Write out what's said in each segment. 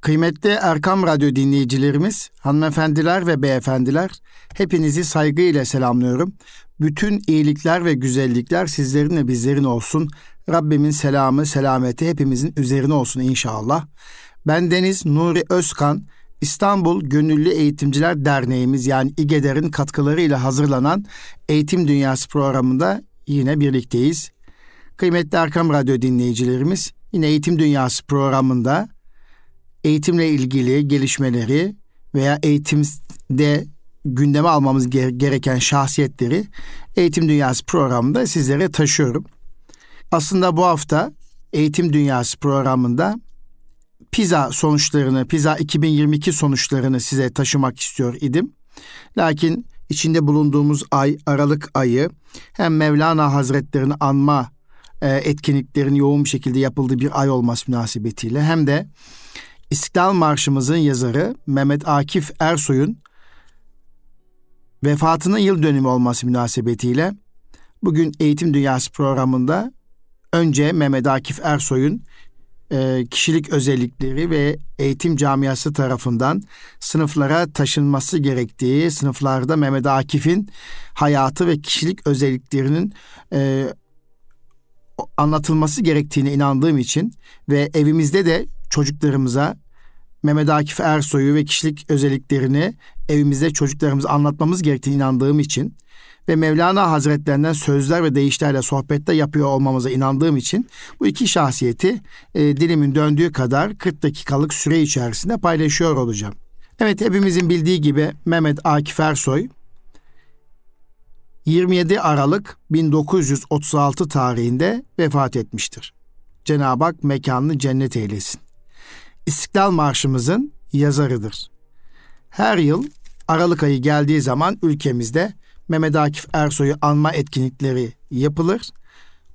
Kıymetli Erkam Radyo dinleyicilerimiz, hanımefendiler ve beyefendiler, hepinizi saygıyla selamlıyorum. Bütün iyilikler ve güzellikler sizlerin ve bizlerin olsun. Rabbimin selamı, selameti hepimizin üzerine olsun inşallah. Ben Deniz Nuri Özkan, İstanbul Gönüllü Eğitimciler Derneğimiz yani İGEDER'in katkılarıyla hazırlanan Eğitim Dünyası programında yine birlikteyiz. Kıymetli Erkam Radyo dinleyicilerimiz, yine Eğitim Dünyası programında eğitimle ilgili gelişmeleri veya eğitimde gündeme almamız gereken şahsiyetleri Eğitim Dünyası programında sizlere taşıyorum. Aslında bu hafta Eğitim Dünyası programında PISA sonuçlarını, PISA 2022 sonuçlarını size taşımak istiyor idim. Lakin içinde bulunduğumuz ay Aralık ayı hem Mevlana Hazretlerini anma e, etkinliklerin yoğun bir şekilde yapıldığı bir ay olması münasebetiyle hem de İstiklal Marşımızın yazarı Mehmet Akif Ersoy'un vefatının yıl dönümü olması münasebetiyle bugün Eğitim Dünyası programında önce Mehmet Akif Ersoy'un e, kişilik özellikleri ve eğitim camiası tarafından sınıflara taşınması gerektiği, sınıflarda Mehmet Akif'in hayatı ve kişilik özelliklerinin e, anlatılması gerektiğine inandığım için ve evimizde de çocuklarımıza Mehmet Akif Ersoy'u ve kişilik özelliklerini evimizde çocuklarımıza anlatmamız gerektiğine inandığım için ve Mevlana Hazretlerinden sözler ve deyişlerle sohbette yapıyor olmamıza inandığım için bu iki şahsiyeti e, dilimin döndüğü kadar 40 dakikalık süre içerisinde paylaşıyor olacağım. Evet hepimizin bildiği gibi Mehmet Akif Ersoy 27 Aralık 1936 tarihinde vefat etmiştir. Cenab-ı Hak mekanını cennet eylesin. İstiklal Marşımızın yazarıdır. Her yıl Aralık ayı geldiği zaman ülkemizde Mehmet Akif Ersoy'u anma etkinlikleri yapılır.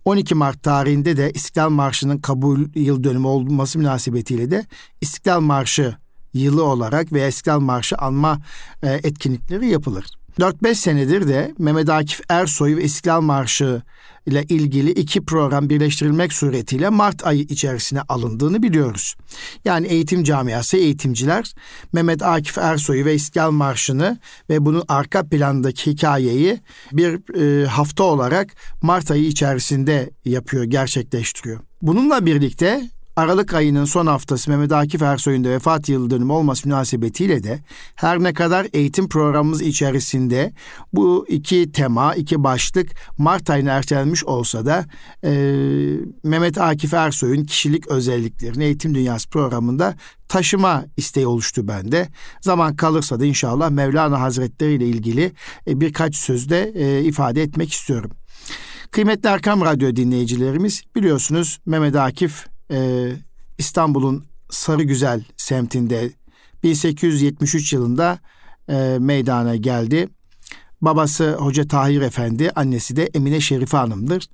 12 Mart tarihinde de İstiklal Marşı'nın kabul yıl dönümü olması münasebetiyle de İstiklal Marşı yılı olarak veya İstiklal Marşı anma e, etkinlikleri yapılır. 4-5 senedir de Mehmet Akif Ersoy ve İstiklal Marşı ile ilgili iki program birleştirilmek suretiyle Mart ayı içerisine alındığını biliyoruz. Yani eğitim camiası, eğitimciler Mehmet Akif Ersoy'u ve İstiklal Marşı'nı ve bunun arka plandaki hikayeyi bir e, hafta olarak Mart ayı içerisinde yapıyor, gerçekleştiriyor. Bununla birlikte Aralık ayının son haftası Mehmet Akif Ersoy'un da vefat yıl dönümü olması münasebetiyle de her ne kadar eğitim programımız içerisinde bu iki tema, iki başlık Mart ayına ertelenmiş olsa da e, Mehmet Akif Ersoy'un kişilik özelliklerini Eğitim Dünyası programında taşıma isteği oluştu bende. Zaman kalırsa da inşallah Mevlana Hazretleri ile ilgili e, birkaç sözde e, ifade etmek istiyorum. Kıymetli Erkam Radyo dinleyicilerimiz biliyorsunuz Mehmet Akif e, İstanbul'un Sarıgüzel semtinde 1873 yılında e, meydana geldi. Babası Hoca Tahir Efendi, annesi de Emine Şerife Hanım'dır.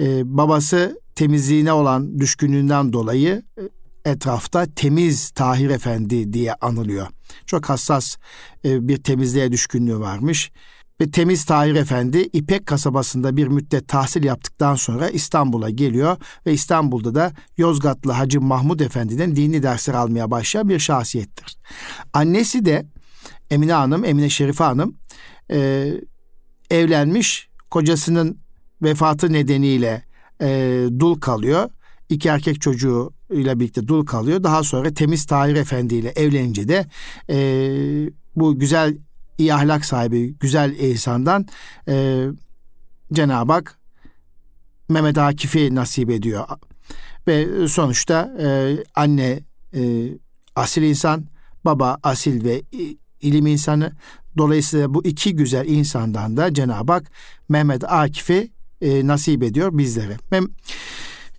E, babası temizliğine olan düşkünlüğünden dolayı e, etrafta temiz Tahir Efendi diye anılıyor. Çok hassas e, bir temizliğe düşkünlüğü varmış ve Temiz Tahir Efendi İpek kasabasında bir müddet tahsil yaptıktan sonra İstanbul'a geliyor ve İstanbul'da da Yozgatlı Hacı Mahmud Efendi'den dini dersler almaya başlayan bir şahsiyettir. Annesi de Emine Hanım, Emine Şerife Hanım e, evlenmiş, kocasının vefatı nedeniyle e, dul kalıyor. İki erkek çocuğu ile birlikte dul kalıyor. Daha sonra Temiz Tahir Efendi ile evlenince de e, bu güzel iyi ahlak sahibi, güzel insandan e, Cenab-ı Hak Mehmet Akif'i nasip ediyor. Ve sonuçta e, anne e, asil insan, baba asil ve ilim insanı. Dolayısıyla bu iki güzel insandan da Cenab-ı Hak Mehmet Akif'i e, nasip ediyor bizlere.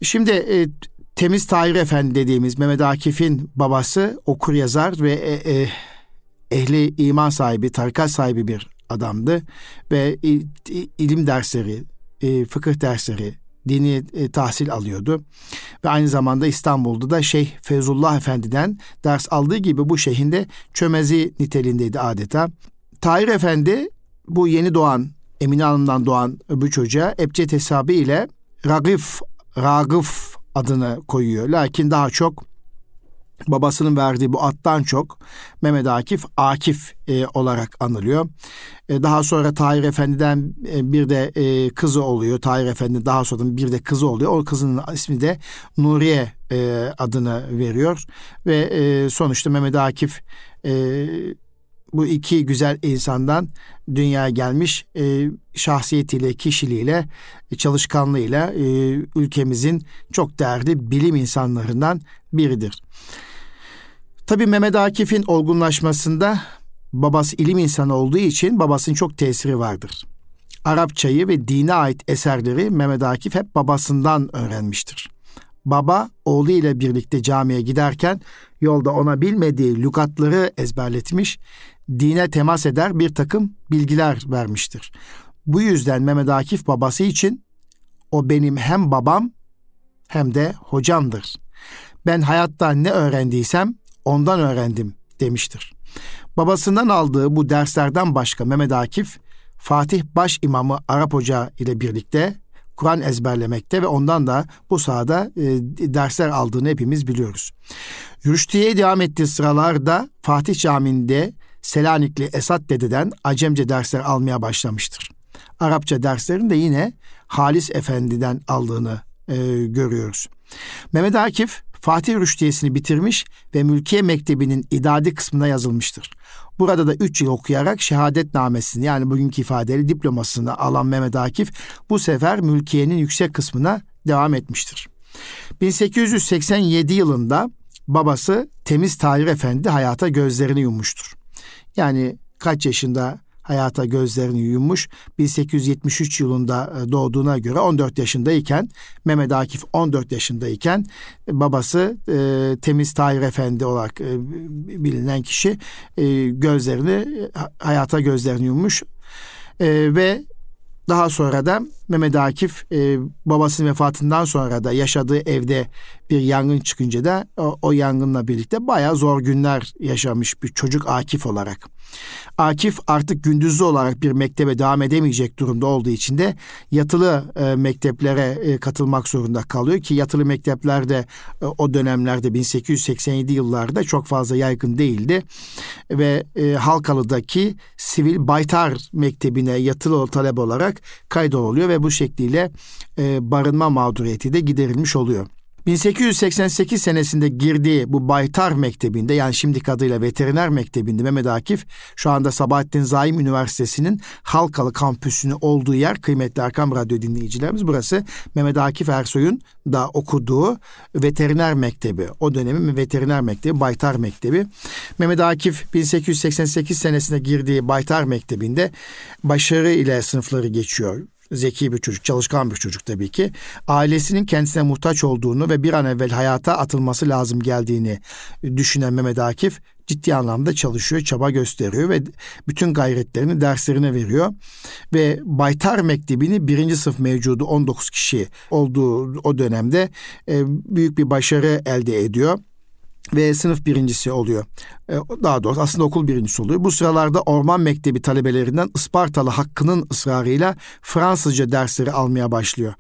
Şimdi e, Temiz Tahir Efendi dediğimiz Mehmet Akif'in babası okur yazar ve e, e, ehli iman sahibi, tarikat sahibi bir adamdı ve ilim dersleri, e, fıkıh dersleri, dini e, tahsil alıyordu. Ve aynı zamanda İstanbul'da da Şeyh Feyzullah Efendi'den ders aldığı gibi bu şeyhin de çömezi niteliğindeydi adeta. Tahir Efendi bu yeni doğan Emine Hanım'dan doğan bu çocuğa Ebced hesabı ile Ragif, Ragıf adını koyuyor. Lakin daha çok babasının verdiği bu attan çok Mehmet Akif Akif e, olarak anılıyor. E, daha sonra Tahir Efendi'den e, bir de e, kızı oluyor. Tahir Efendi daha sonra bir de kızı oluyor. O kızının ismi de Nuriye e, adını veriyor. Ve e, sonuçta Mehmet Akif e, bu iki güzel insandan dünyaya gelmiş e, şahsiyetiyle, kişiliğiyle, çalışkanlığıyla e, ülkemizin çok değerli bilim insanlarından biridir. Tabii Mehmet Akif'in olgunlaşmasında babası ilim insanı olduğu için babasının çok tesiri vardır. Arapçayı ve dine ait eserleri Mehmet Akif hep babasından öğrenmiştir. Baba oğlu ile birlikte camiye giderken yolda ona bilmediği lügatları ezberletmiş, dine temas eder bir takım bilgiler vermiştir. Bu yüzden Mehmet Akif babası için o benim hem babam hem de hocamdır. Ben hayatta ne öğrendiysem ondan öğrendim demiştir. Babasından aldığı bu derslerden başka Mehmet Akif, Fatih Baş İmamı Arap Hoca ile birlikte Kur'an ezberlemekte ve ondan da bu sahada e, dersler aldığını hepimiz biliyoruz. Rüştiye'ye devam ettiği sıralarda Fatih Camii'nde Selanikli Esat Dede'den Acemce dersler almaya başlamıştır. Arapça derslerini de yine Halis Efendi'den aldığını e, görüyoruz. Mehmet Akif Fatih Rüştiyesini bitirmiş ve Mülkiye Mektebi'nin idadi kısmına yazılmıştır. Burada da 3 yıl okuyarak şehadetnamesini yani bugünkü ifadeyle diplomasını alan Mehmet Akif bu sefer mülkiyenin yüksek kısmına devam etmiştir. 1887 yılında babası Temiz Tahir Efendi hayata gözlerini yummuştur. Yani kaç yaşında hayata gözlerini yummuş. 1873 yılında e, doğduğuna göre 14 yaşındayken Mehmet Akif 14 yaşındayken babası e, Temiz Tahir Efendi olarak e, bilinen kişi e, gözlerini hayata gözlerini yummuş e, ve daha sonra da Mehmet Akif e, babasının vefatından sonra da yaşadığı evde bir yangın çıkınca da o, o yangınla birlikte bayağı zor günler yaşamış bir çocuk Akif olarak. Akif artık gündüzlü olarak bir mektebe devam edemeyecek durumda olduğu için de yatılı e, mekteplere e, katılmak zorunda kalıyor ki yatılı mekteplerde e, o dönemlerde 1887 yıllarda çok fazla yaygın değildi ve e, Halkalı'daki Sivil Baytar Mektebi'ne yatılı talep olarak kaydoluyor ve bu şekliyle e, barınma mağduriyeti de giderilmiş oluyor. 1888 senesinde girdiği bu Baytar Mektebi'nde yani şimdiki adıyla Veteriner Mektebi'nde Mehmet Akif şu anda Sabahattin Zaim Üniversitesi'nin Halkalı kampüsünü olduğu yer kıymetli Erkam Radyo dinleyicilerimiz. Burası Mehmet Akif Ersoy'un da okuduğu Veteriner Mektebi. O dönemin Veteriner Mektebi Baytar Mektebi. Mehmet Akif 1888 senesinde girdiği Baytar Mektebi'nde başarı ile sınıfları geçiyor zeki bir çocuk, çalışkan bir çocuk tabii ki. Ailesinin kendisine muhtaç olduğunu ve bir an evvel hayata atılması lazım geldiğini düşünen Mehmet Akif ciddi anlamda çalışıyor, çaba gösteriyor ve bütün gayretlerini derslerine veriyor. Ve Baytar Mektebi'ni birinci sınıf mevcudu 19 kişi olduğu o dönemde e, büyük bir başarı elde ediyor ve sınıf birincisi oluyor. E, daha doğrusu aslında okul birincisi oluyor. Bu sıralarda Orman Mektebi talebelerinden Ispartalı Hakkı'nın ısrarıyla Fransızca dersleri almaya başlıyor.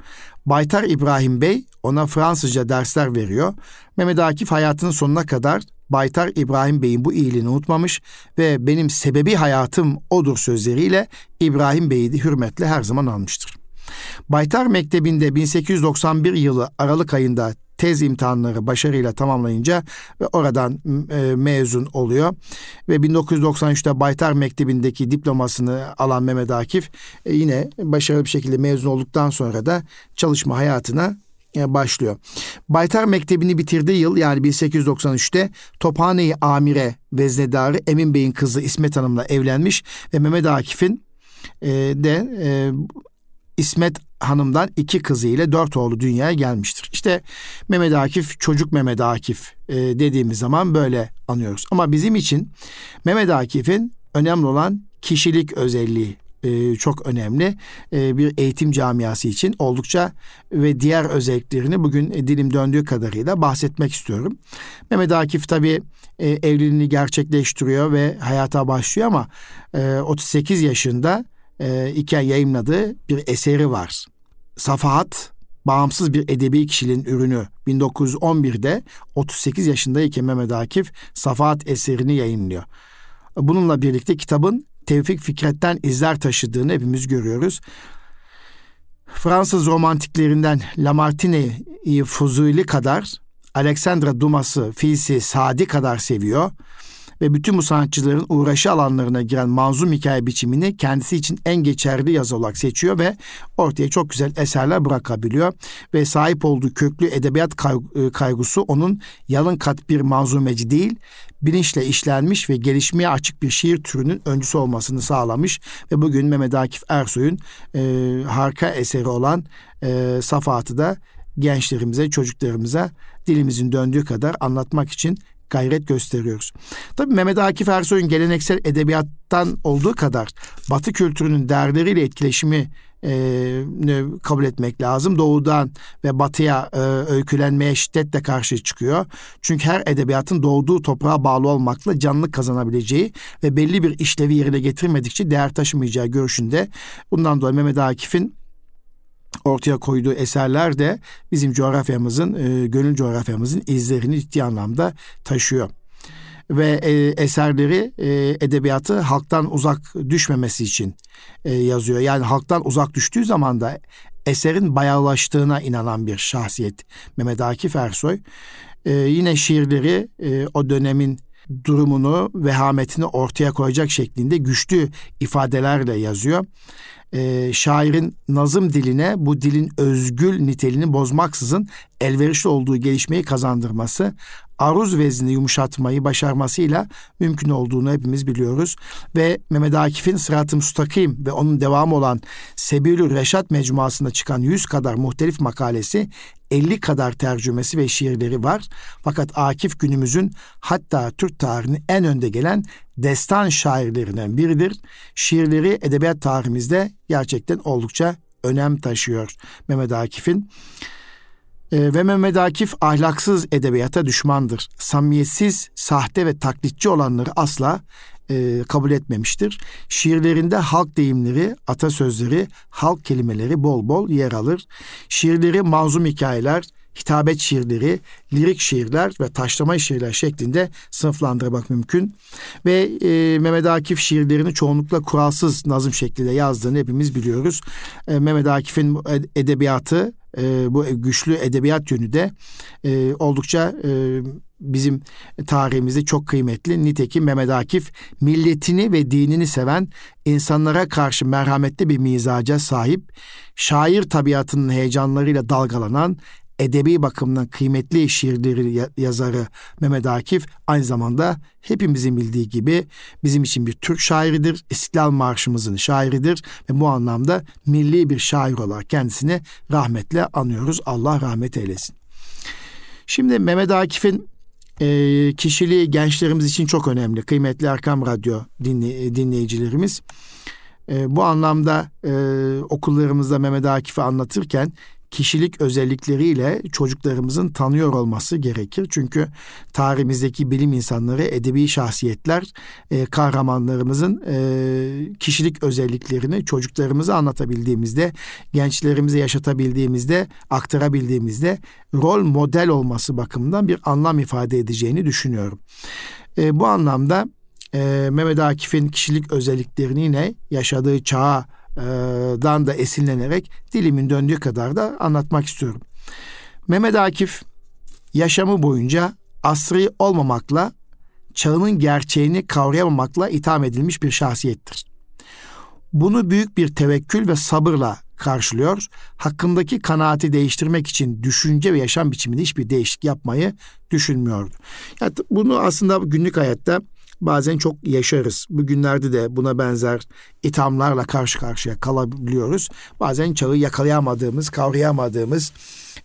Baytar İbrahim Bey ona Fransızca dersler veriyor. Mehmet Akif hayatının sonuna kadar Baytar İbrahim Bey'in bu iyiliğini unutmamış ve benim sebebi hayatım odur sözleriyle İbrahim Bey'i de hürmetle her zaman almıştır. Baytar Mektebi'nde 1891 yılı Aralık ayında tez imtihanları başarıyla tamamlayınca ve oradan e, mezun oluyor. Ve 1993'te Baytar Mektebi'ndeki diplomasını alan Mehmet Akif e, yine başarılı bir şekilde mezun olduktan sonra da çalışma hayatına e, başlıyor. Baytar Mektebi'ni bitirdiği yıl yani 1893'te Tophane-i Amire veznedarı Emin Bey'in kızı İsmet Hanım'la evlenmiş ve Mehmet Akif'in e, de e, İsmet Hanım'dan iki kızı ile dört oğlu dünyaya gelmiştir. İşte Mehmet Akif, çocuk Mehmet Akif e, dediğimiz zaman böyle anıyoruz. Ama bizim için Mehmet Akif'in önemli olan kişilik özelliği e, çok önemli. E, bir eğitim camiası için oldukça ve diğer özelliklerini bugün dilim döndüğü kadarıyla bahsetmek istiyorum. Mehmet Akif tabii e, evliliğini gerçekleştiriyor ve hayata başlıyor ama e, 38 yaşında e, iken yayımladığı bir eseri var. Safahat bağımsız bir edebi kişiliğin ürünü 1911'de 38 yaşındayken Mehmet Akif Safahat eserini yayınlıyor. Bununla birlikte kitabın Tevfik Fikret'ten izler taşıdığını hepimiz görüyoruz. Fransız romantiklerinden Lamartine'yi Fuzuli kadar, Alexandra Dumas'ı Filsi Sadi kadar seviyor ve bütün bu sanatçıların uğraşı alanlarına giren manzum hikaye biçimini kendisi için en geçerli yazı olarak seçiyor ve ortaya çok güzel eserler bırakabiliyor. Ve sahip olduğu köklü edebiyat e, kaygusu onun yalın kat bir manzumeci değil, bilinçle işlenmiş ve gelişmeye açık bir şiir türünün öncüsü olmasını sağlamış ve bugün Mehmet Akif Ersoy'un e, harika eseri olan e, Safahat'ı da gençlerimize, çocuklarımıza dilimizin döndüğü kadar anlatmak için gayret gösteriyoruz. Tabii Mehmet Akif Ersoy'un geleneksel edebiyattan olduğu kadar Batı kültürünün değerleriyle etkileşimi e, kabul etmek lazım. Doğudan ve batıya e, öykülenmeye şiddetle karşı çıkıyor. Çünkü her edebiyatın doğduğu toprağa bağlı olmakla canlılık kazanabileceği ve belli bir işlevi yerine getirmedikçe değer taşımayacağı görüşünde. Bundan dolayı Mehmet Akif'in ortaya koyduğu eserler de bizim coğrafyamızın, e, gönül coğrafyamızın izlerini ciddi anlamda taşıyor. Ve e, eserleri e, edebiyatı halktan uzak düşmemesi için e, yazıyor. Yani halktan uzak düştüğü zaman da eserin bayağılaştığına inanan bir şahsiyet Mehmet Akif Ersoy. E, yine şiirleri e, o dönemin durumunu, vehametini ortaya koyacak şeklinde güçlü ifadelerle yazıyor e, şairin nazım diline bu dilin özgül niteliğini bozmaksızın elverişli olduğu gelişmeyi kazandırması, aruz vezni yumuşatmayı başarmasıyla mümkün olduğunu hepimiz biliyoruz. Ve Mehmet Akif'in Sırat-ı Müstakim ve onun devamı olan Sebilü Reşat mecmuasında çıkan 100 kadar muhtelif makalesi 50 kadar tercümesi ve şiirleri var. Fakat Akif günümüzün hatta Türk tarihinin en önde gelen destan şairlerinden biridir. Şiirleri edebiyat tarihimizde gerçekten oldukça önem taşıyor Mehmet Akif'in. E, ve Mehmet Akif ahlaksız edebiyata düşmandır. Samimiyetsiz, sahte ve taklitçi olanları asla e, kabul etmemiştir. Şiirlerinde halk deyimleri, atasözleri, halk kelimeleri bol bol yer alır. Şiirleri manzum hikayeler, hitabet şiirleri, lirik şiirler ve taşlama şiirler şeklinde sınıflandırmak mümkün. Ve e, Mehmet Akif şiirlerini çoğunlukla kuralsız nazım şeklinde yazdığını hepimiz biliyoruz. E, Mehmet Akif'in edebiyatı e, bu güçlü edebiyat yönü de e, oldukça e, bizim tarihimizde çok kıymetli. Nitekim Mehmet Akif milletini ve dinini seven, insanlara karşı merhametli bir mizaca sahip, şair tabiatının heyecanlarıyla dalgalanan, edebi bakımdan kıymetli şiirleri yazarı Mehmet Akif aynı zamanda hepimizin bildiği gibi bizim için bir Türk şairidir. İstiklal Marşımızın şairidir ve bu anlamda milli bir şair olarak kendisini rahmetle anıyoruz. Allah rahmet eylesin. Şimdi Mehmet Akif'in kişiliği gençlerimiz için çok önemli. Kıymetli Erkam Radyo dinley- dinleyicilerimiz. Bu anlamda okullarımızda Mehmet Akif'i anlatırken kişilik özellikleriyle çocuklarımızın tanıyor olması gerekir. Çünkü tarihimizdeki bilim insanları, edebi şahsiyetler e, kahramanlarımızın e, kişilik özelliklerini çocuklarımıza anlatabildiğimizde, gençlerimize yaşatabildiğimizde, aktarabildiğimizde rol model olması bakımından bir anlam ifade edeceğini düşünüyorum. E, bu anlamda e, Mehmet Akif'in kişilik özelliklerini yine yaşadığı çağa dan da esinlenerek dilimin döndüğü kadar da anlatmak istiyorum. Mehmet Akif yaşamı boyunca asrı olmamakla, çağının gerçeğini kavrayamamakla itham edilmiş bir şahsiyettir. Bunu büyük bir tevekkül ve sabırla karşılıyor. Hakkındaki kanaati değiştirmek için düşünce ve yaşam biçiminde hiçbir değişiklik yapmayı düşünmüyordu. Yani bunu aslında günlük hayatta bazen çok yaşarız. Bugünlerde de buna benzer ithamlarla karşı karşıya kalabiliyoruz. Bazen çağı yakalayamadığımız, kavrayamadığımız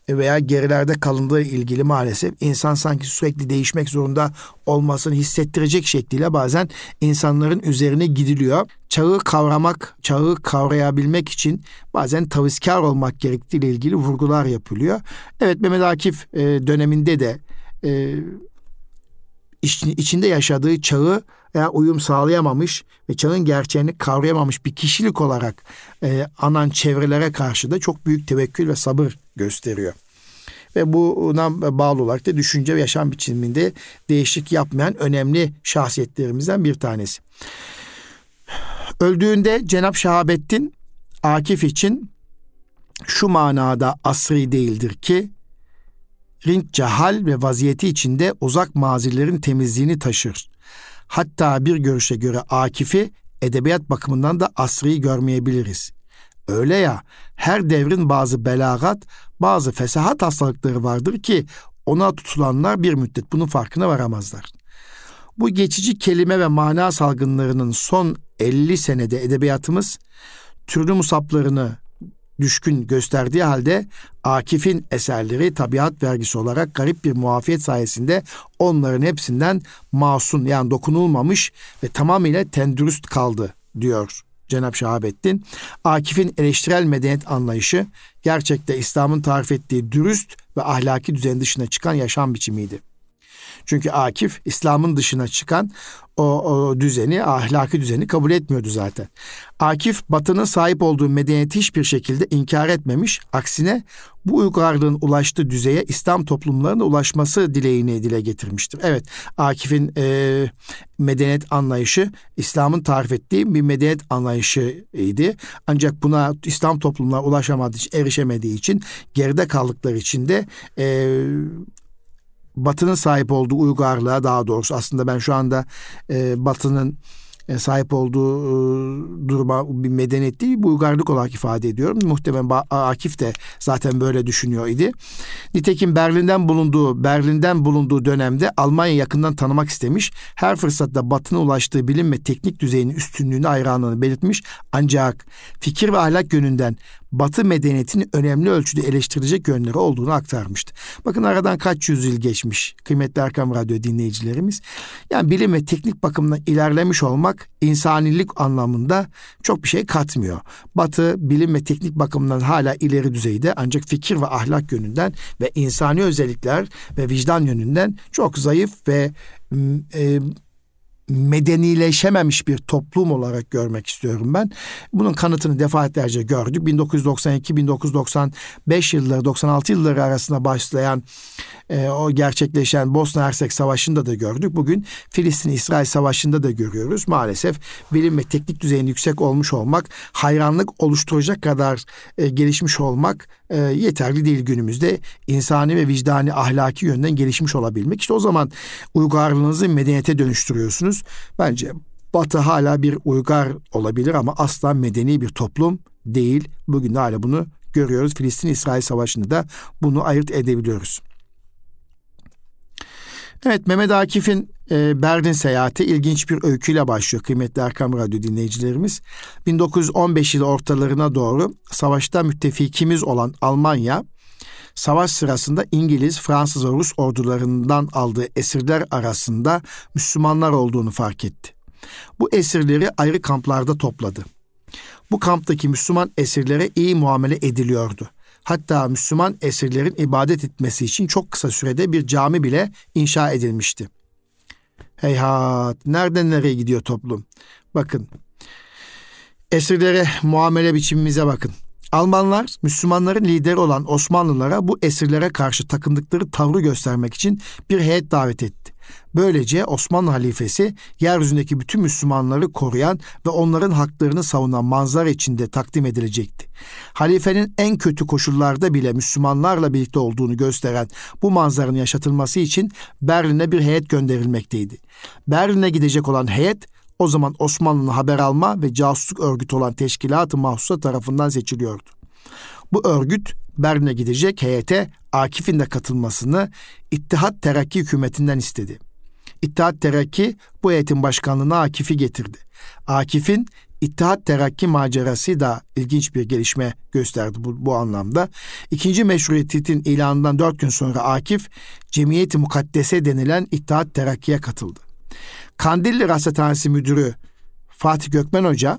veya gerilerde kalındığı ilgili maalesef insan sanki sürekli değişmek zorunda olmasını hissettirecek şekliyle bazen insanların üzerine gidiliyor. Çağı kavramak, çağı kavrayabilmek için bazen tavizkar olmak gerektiğiyle ilgili vurgular yapılıyor. Evet Mehmet Akif e, döneminde de e, içinde yaşadığı çağı veya uyum sağlayamamış ve çağın gerçeğini kavrayamamış bir kişilik olarak e, anan çevrelere karşı da çok büyük tevekkül ve sabır gösteriyor. Ve buna bağlı olarak da düşünce ve yaşam biçiminde değişiklik yapmayan önemli şahsiyetlerimizden bir tanesi. Öldüğünde Cenab Şahabettin Akif için şu manada asri değildir ki rink cehal ve vaziyeti içinde uzak mazilerin temizliğini taşır. Hatta bir görüşe göre Akif'i edebiyat bakımından da asrı görmeyebiliriz. Öyle ya her devrin bazı belagat, bazı fesahat hastalıkları vardır ki ona tutulanlar bir müddet bunun farkına varamazlar. Bu geçici kelime ve mana salgınlarının son 50 senede edebiyatımız türlü musaplarını düşkün gösterdiği halde Akif'in eserleri tabiat vergisi olarak garip bir muafiyet sayesinde onların hepsinden masun yani dokunulmamış ve tamamıyla tendürüst kaldı diyor Cenab Şahabettin. Akif'in eleştirel medeniyet anlayışı gerçekte İslam'ın tarif ettiği dürüst ve ahlaki düzen dışına çıkan yaşam biçimiydi. Çünkü Akif İslam'ın dışına çıkan o, o düzeni, ahlaki düzeni kabul etmiyordu zaten. Akif Batı'nın sahip olduğu medeniyeti hiçbir şekilde inkar etmemiş. Aksine bu uygarlığın ulaştığı düzeye İslam toplumlarına ulaşması dileğini dile getirmiştir. Evet Akif'in e, medeniyet anlayışı İslam'ın tarif ettiği bir medeniyet anlayışıydı. Ancak buna İslam toplumlarına ulaşamadığı erişemediği için geride kaldıkları için de e, Batı'nın sahip olduğu uygarlığa daha doğrusu aslında ben şu anda e, Batı'nın e, sahip olduğu e, duruma bir medeniyet değil, bir uygarlık olarak ifade ediyorum. Muhtemelen Akif de zaten böyle düşünüyor idi. Nitekim Berlin'den bulunduğu Berlin'den bulunduğu dönemde Almanya yakından tanımak istemiş. Her fırsatta Batı'na ulaştığı bilim ve teknik düzeyinin üstünlüğünü hayranlığını belirtmiş. Ancak fikir ve ahlak yönünden Batı medeniyetinin önemli ölçüde eleştirilecek yönleri olduğunu aktarmıştı. Bakın aradan kaç yüzyıl geçmiş kıymetli Erkam Radyo dinleyicilerimiz. Yani bilim ve teknik bakımdan ilerlemiş olmak insanilik anlamında çok bir şey katmıyor. Batı bilim ve teknik bakımdan hala ileri düzeyde ancak fikir ve ahlak yönünden ve insani özellikler ve vicdan yönünden çok zayıf ve e, medenileşememiş bir toplum olarak görmek istiyorum ben. Bunun kanıtını defaatlerce gördük. 1992-1995 yılları, 96 yılları arasında başlayan e, o gerçekleşen Bosna Hersek Savaşı'nda da gördük. Bugün Filistin-İsrail Savaşı'nda da görüyoruz. Maalesef bilim ve teknik düzeyin yüksek olmuş olmak, hayranlık oluşturacak kadar e, gelişmiş olmak e, yeterli değil günümüzde. insani ve vicdani ahlaki yönden gelişmiş olabilmek. İşte o zaman uygarlığınızı medeniyete dönüştürüyorsunuz. Bence Batı hala bir uygar olabilir ama asla medeni bir toplum değil. Bugün de hala bunu görüyoruz. Filistin-İsrail Savaşı'nda da bunu ayırt edebiliyoruz. Evet Mehmet Akif'in e, Berlin seyahati ilginç bir öyküyle başlıyor kıymetli Erkam Radyo dinleyicilerimiz. 1915 yılı ortalarına doğru savaşta müttefikimiz olan Almanya savaş sırasında İngiliz, Fransız ve Rus ordularından aldığı esirler arasında Müslümanlar olduğunu fark etti. Bu esirleri ayrı kamplarda topladı. Bu kamptaki Müslüman esirlere iyi muamele ediliyordu. Hatta Müslüman esirlerin ibadet etmesi için çok kısa sürede bir cami bile inşa edilmişti. Heyhat, nereden nereye gidiyor toplum? Bakın, esirlere muamele biçimimize bakın. Almanlar Müslümanların lideri olan Osmanlılara bu esirlere karşı takındıkları tavrı göstermek için bir heyet davet etti. Böylece Osmanlı halifesi yeryüzündeki bütün Müslümanları koruyan ve onların haklarını savunan manzara içinde takdim edilecekti. Halifenin en kötü koşullarda bile Müslümanlarla birlikte olduğunu gösteren bu manzaranın yaşatılması için Berlin'e bir heyet gönderilmekteydi. Berlin'e gidecek olan heyet o zaman Osmanlı'nın haber alma ve casusluk örgütü olan Teşkilat-ı Mahsusa tarafından seçiliyordu. Bu örgüt Berlin'e gidecek heyete Akif'in de katılmasını İttihat Terakki hükümetinden istedi. İttihat Terakki bu heyetin başkanlığına Akif'i getirdi. Akif'in İttihat Terakki macerası da ilginç bir gelişme gösterdi bu, bu anlamda. İkinci meşruiyetin ilanından dört gün sonra Akif, Cemiyeti Mukaddese denilen İttihat Terakki'ye katıldı. Kandilli Rasathanesi Müdürü Fatih Gökmen Hoca,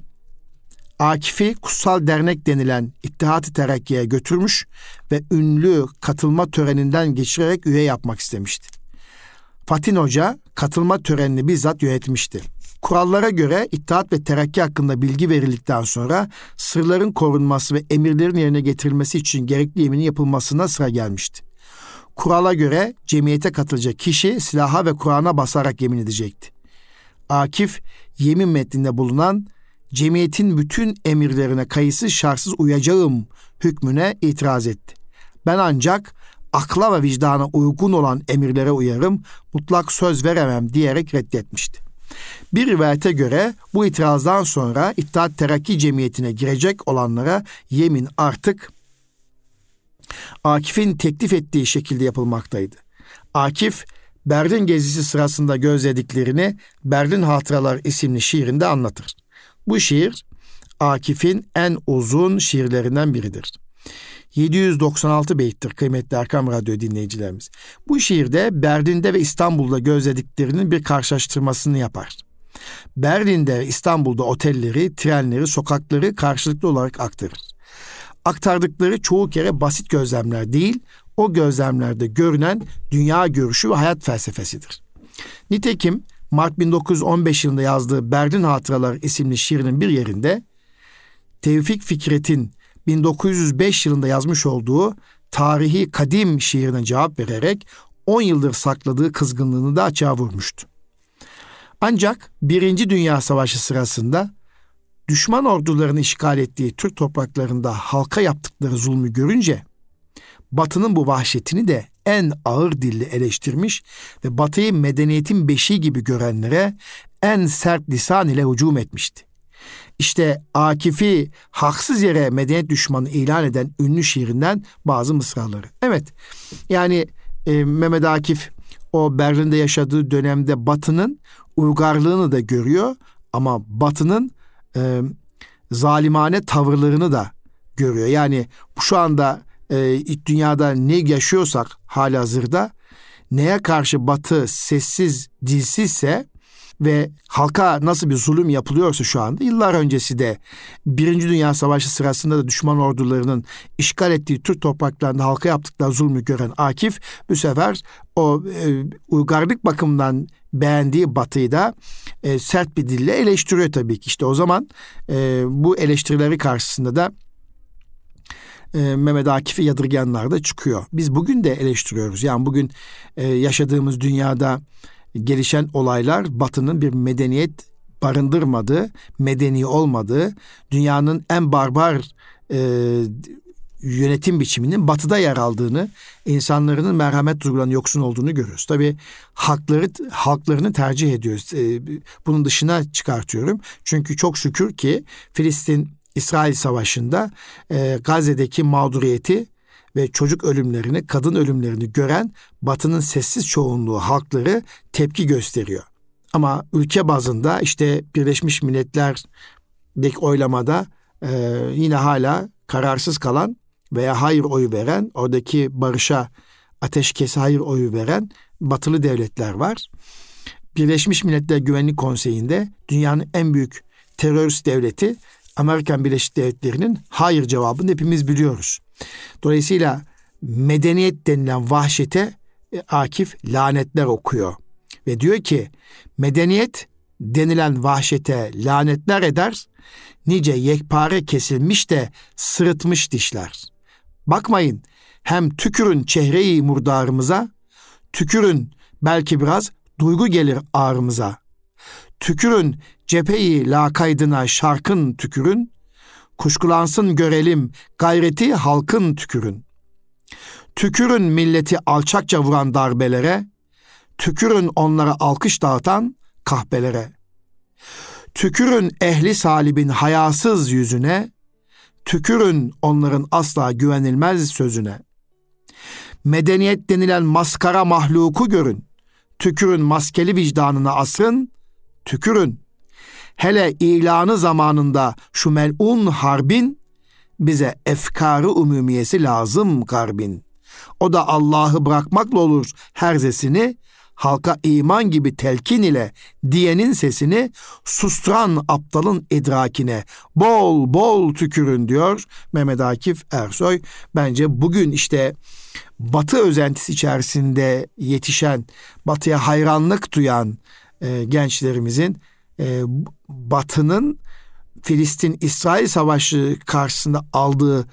Akif'i Kutsal Dernek denilen İttihat-ı Terakki'ye götürmüş ve ünlü katılma töreninden geçirerek üye yapmak istemişti. Fatin Hoca katılma törenini bizzat yönetmişti. Kurallara göre İttihat ve Terakki hakkında bilgi verildikten sonra sırların korunması ve emirlerin yerine getirilmesi için gerekli yeminin yapılmasına sıra gelmişti. Kurala göre cemiyete katılacak kişi silaha ve Kur'an'a basarak yemin edecekti. Akif yemin metninde bulunan cemiyetin bütün emirlerine kayıtsız şartsız uyacağım hükmüne itiraz etti. Ben ancak akla ve vicdana uygun olan emirlere uyarım, mutlak söz veremem diyerek reddetmişti. Bir rivayete göre bu itirazdan sonra İttihat Terakki Cemiyeti'ne girecek olanlara yemin artık Akif'in teklif ettiği şekilde yapılmaktaydı. Akif, Berlin gezisi sırasında gözlediklerini Berlin Hatıralar isimli şiirinde anlatır. Bu şiir Akif'in en uzun şiirlerinden biridir. 796 beyttir kıymetli Erkam Radyo dinleyicilerimiz. Bu şiirde Berlin'de ve İstanbul'da gözlediklerinin bir karşılaştırmasını yapar. Berlin'de ve İstanbul'da otelleri, trenleri, sokakları karşılıklı olarak aktarır. Aktardıkları çoğu kere basit gözlemler değil, o gözlemlerde görünen dünya görüşü ve hayat felsefesidir. Nitekim Mart 1915 yılında yazdığı Berlin Hatıralar isimli şiirinin bir yerinde Tevfik Fikret'in 1905 yılında yazmış olduğu tarihi kadim şiirine cevap vererek 10 yıldır sakladığı kızgınlığını da açığa vurmuştu. Ancak Birinci Dünya Savaşı sırasında düşman ordularını işgal ettiği Türk topraklarında halka yaptıkları zulmü görünce Batı'nın bu vahşetini de en ağır dille eleştirmiş ve Batı'yı medeniyetin beşiği gibi görenlere en sert lisan ile hücum etmişti. İşte Akif'i haksız yere medeniyet düşmanı ilan eden ünlü şiirinden bazı mısraları. Evet yani e, Mehmet Akif o Berlin'de yaşadığı dönemde Batı'nın uygarlığını da görüyor ama Batı'nın e, zalimane tavırlarını da görüyor. Yani şu anda e, dünyada ne yaşıyorsak hala hazırda neye karşı Batı sessiz, dilsizse ve halka nasıl bir zulüm yapılıyorsa şu anda yıllar öncesi de Birinci Dünya Savaşı sırasında da düşman ordularının işgal ettiği Türk topraklarında halka yaptıkları zulmü gören Akif bu sefer o e, uygarlık bakımından beğendiği Batı'yı da e, sert bir dille eleştiriyor tabii ki. İşte o zaman e, bu eleştirileri karşısında da e, Mehmet Akif'i yadırgayanlar da çıkıyor. Biz bugün de eleştiriyoruz. Yani bugün e, yaşadığımız dünyada gelişen olaylar Batı'nın bir medeniyet barındırmadığı, medeni olmadığı, dünyanın en barbar e, yönetim biçiminin batıda yer aldığını, insanların merhamet duygularının yoksun olduğunu görüyoruz. Tabii hakları halklarını tercih ediyoruz. E, bunun dışına çıkartıyorum. Çünkü çok şükür ki Filistin İsrail Savaşı'nda e, Gazze'deki mağduriyeti ve çocuk ölümlerini, kadın ölümlerini gören Batı'nın sessiz çoğunluğu halkları tepki gösteriyor. Ama ülke bazında işte Birleşmiş Milletler'deki oylamada e, yine hala kararsız kalan veya hayır oyu veren, oradaki barışa ateşkesi hayır oyu veren batılı devletler var. Birleşmiş Milletler Güvenlik Konseyi'nde dünyanın en büyük terörist devleti Amerikan Birleşik Devletleri'nin hayır cevabını hepimiz biliyoruz. Dolayısıyla medeniyet denilen vahşete e, Akif lanetler okuyor. Ve diyor ki medeniyet denilen vahşete lanetler eder, nice yekpare kesilmiş de sırıtmış dişler. Bakmayın hem tükürün çehreyi murdarımıza, tükürün belki biraz duygu gelir ağrımıza. Tükürün cepheyi lakaydına şarkın tükürün, kuşkulansın görelim gayreti halkın tükürün. Tükürün milleti alçakça vuran darbelere, tükürün onlara alkış dağıtan kahbelere. Tükürün ehli salibin hayasız yüzüne, tükürün onların asla güvenilmez sözüne. Medeniyet denilen maskara mahluku görün. Tükürün maskeli vicdanına asrın, tükürün. Hele ilanı zamanında şu melun harbin bize efkarı umumiyesi lazım garbin. O da Allah'ı bırakmakla olur herzesini, halka iman gibi telkin ile diyenin sesini susturan aptalın idrakine bol bol tükürün diyor Mehmet Akif Ersoy. Bence bugün işte Batı özentisi içerisinde yetişen, Batı'ya hayranlık duyan e, gençlerimizin e, Batı'nın Filistin-İsrail savaşı karşısında aldığı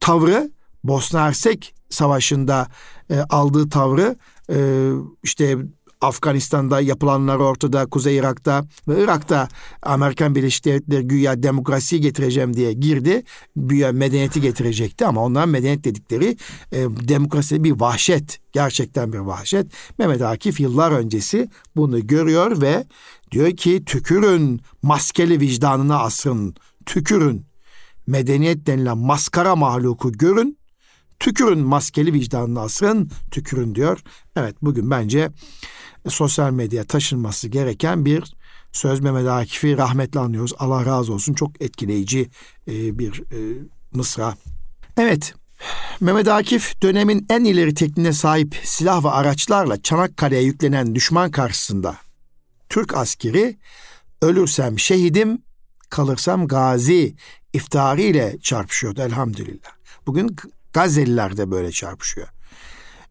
tavrı Bosna Hersek savaşında e, aldığı tavrı e, işte Afganistan'da yapılanlar ortada, Kuzey Irak'ta ve Irak'ta Amerikan Birleşik Devletleri güya demokrasi getireceğim diye girdi. Güya medeniyeti getirecekti ama onların medeniyet dedikleri e, demokrasi bir vahşet. Gerçekten bir vahşet. Mehmet Akif yıllar öncesi bunu görüyor ve diyor ki tükürün maskeli vicdanına asrın. Tükürün medeniyet denilen maskara mahluku görün tükürün maskeli vicdanına asrın tükürün diyor. Evet bugün bence sosyal medyaya taşınması gereken bir söz Mehmet Akif'i rahmetli anıyoruz. Allah razı olsun çok etkileyici e, bir e, mısra. Evet Mehmet Akif dönemin en ileri tekniğine sahip silah ve araçlarla Çanakkale'ye yüklenen düşman karşısında Türk askeri ölürsem şehidim kalırsam gazi iftarı ile çarpışıyordu elhamdülillah. Bugün Gazze'liler de böyle çarpışıyor.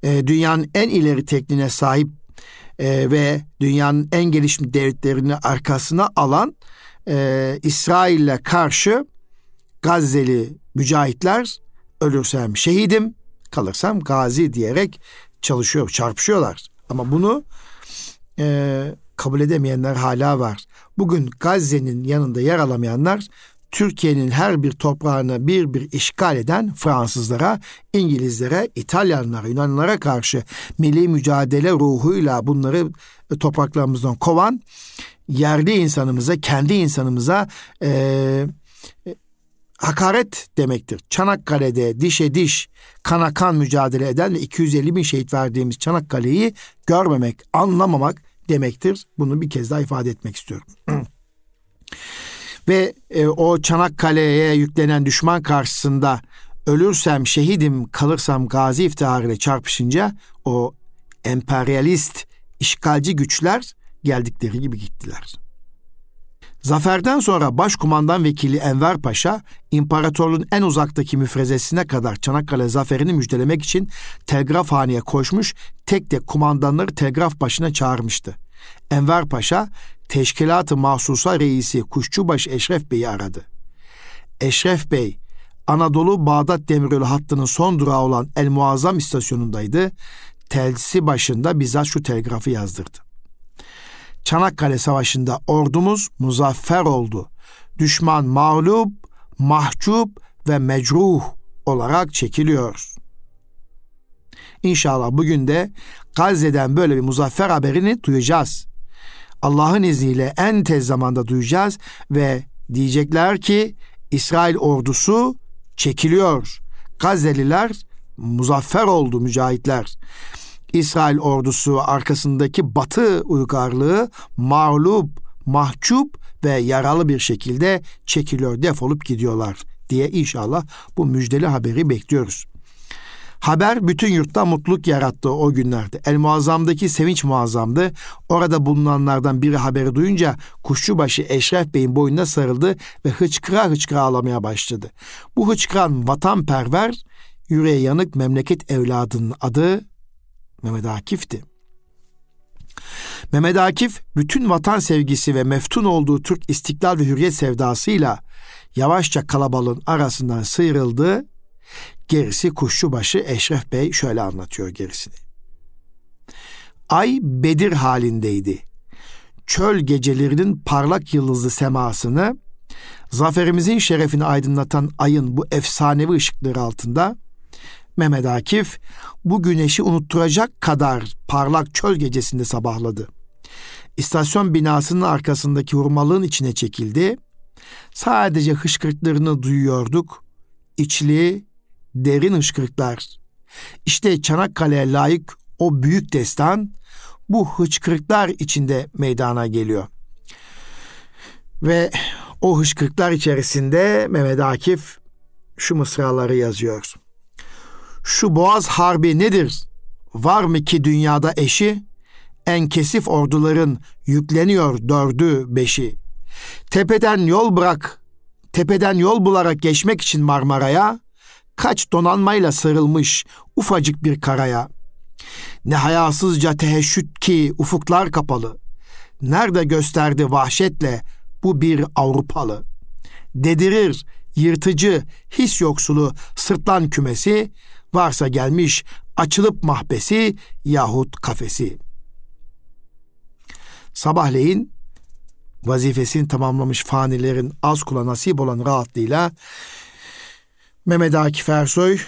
E, dünyanın en ileri tekniğine sahip e, ve dünyanın en gelişmiş devletlerini arkasına alan e, İsrail'le karşı Gazze'li mücahitler ölürsem şehidim, kalırsam gazi diyerek çalışıyor, çarpışıyorlar. Ama bunu e, kabul edemeyenler hala var. Bugün Gazze'nin yanında yer alamayanlar Türkiye'nin her bir toprağını bir bir işgal eden Fransızlara, İngilizlere, İtalyanlara, Yunanlara karşı milli mücadele ruhuyla bunları topraklarımızdan kovan yerli insanımıza, kendi insanımıza e, e, hakaret demektir. Çanakkale'de dişe diş, kana kan mücadele eden ve 250 bin şehit verdiğimiz Çanakkale'yi görmemek, anlamamak demektir. Bunu bir kez daha ifade etmek istiyorum. ve e, o Çanakkale'ye yüklenen düşman karşısında ölürsem şehidim kalırsam gazi iftiharıyla çarpışınca o emperyalist işgalci güçler geldikleri gibi gittiler. Zaferden sonra Başkumandan Vekili Enver Paşa, imparatorluğun en uzaktaki müfrezesine kadar Çanakkale zaferini müjdelemek için telgrafhaneye koşmuş, tek tek kumandanları telgraf başına çağırmıştı. Enver Paşa, Teşkilat-ı Mahsusa Reisi Kuşçubaş Eşref Bey'i aradı. Eşref Bey, Anadolu Bağdat Demiryolu hattının son durağı olan El Muazzam istasyonundaydı. Telsi başında bizzat şu telgrafı yazdırdı. Çanakkale Savaşı'nda ordumuz muzaffer oldu. Düşman mağlup, mahcup ve mecruh olarak çekiliyor. İnşallah bugün de Gazze'den böyle bir muzaffer haberini duyacağız. Allah'ın izniyle en tez zamanda duyacağız ve diyecekler ki İsrail ordusu çekiliyor. Gazze'liler muzaffer oldu mücahitler. İsrail ordusu arkasındaki batı uygarlığı mağlup, mahcup ve yaralı bir şekilde çekiliyor, defolup gidiyorlar diye inşallah bu müjdeli haberi bekliyoruz. Haber bütün yurtta mutluluk yarattı o günlerde. El Muazzam'daki sevinç muazzamdı. Orada bulunanlardan biri haberi duyunca kuşçubaşı Eşref Bey'in boynuna sarıldı ve hıçkıra hıçkıra ağlamaya başladı. Bu hıçkıran vatanperver, yüreğe yanık memleket evladının adı Mehmet Akif'ti. Mehmet Akif bütün vatan sevgisi ve meftun olduğu Türk istiklal ve hürriyet sevdasıyla yavaşça kalabalığın arasından sıyrıldı Gerisi kuşçubaşı Eşref Bey şöyle anlatıyor gerisini. Ay Bedir halindeydi. Çöl gecelerinin parlak yıldızlı semasını, zaferimizin şerefini aydınlatan ayın bu efsanevi ışıkları altında Mehmet Akif bu güneşi unutturacak kadar parlak çöl gecesinde sabahladı. İstasyon binasının arkasındaki hurmalığın içine çekildi. Sadece hışkırtlarını duyuyorduk. İçli, derin hıçkırıklar. İşte Çanakkale'ye layık o büyük destan bu hıçkırıklar içinde meydana geliyor. Ve o hıçkırıklar içerisinde Mehmet Akif şu mısraları yazıyor. Şu Boğaz Harbi nedir? Var mı ki dünyada eşi? en kesif orduların yükleniyor dördü beşi. Tepeden yol bırak, tepeden yol bularak geçmek için Marmara'ya, kaç donanmayla sarılmış ufacık bir karaya. Ne hayasızca teheşüt ki ufuklar kapalı. Nerede gösterdi vahşetle bu bir Avrupalı. Dedirir, yırtıcı, his yoksulu sırtlan kümesi, varsa gelmiş açılıp mahbesi yahut kafesi. Sabahleyin vazifesini tamamlamış fanilerin az kula nasip olan rahatlığıyla Mehmet Akif Ersoy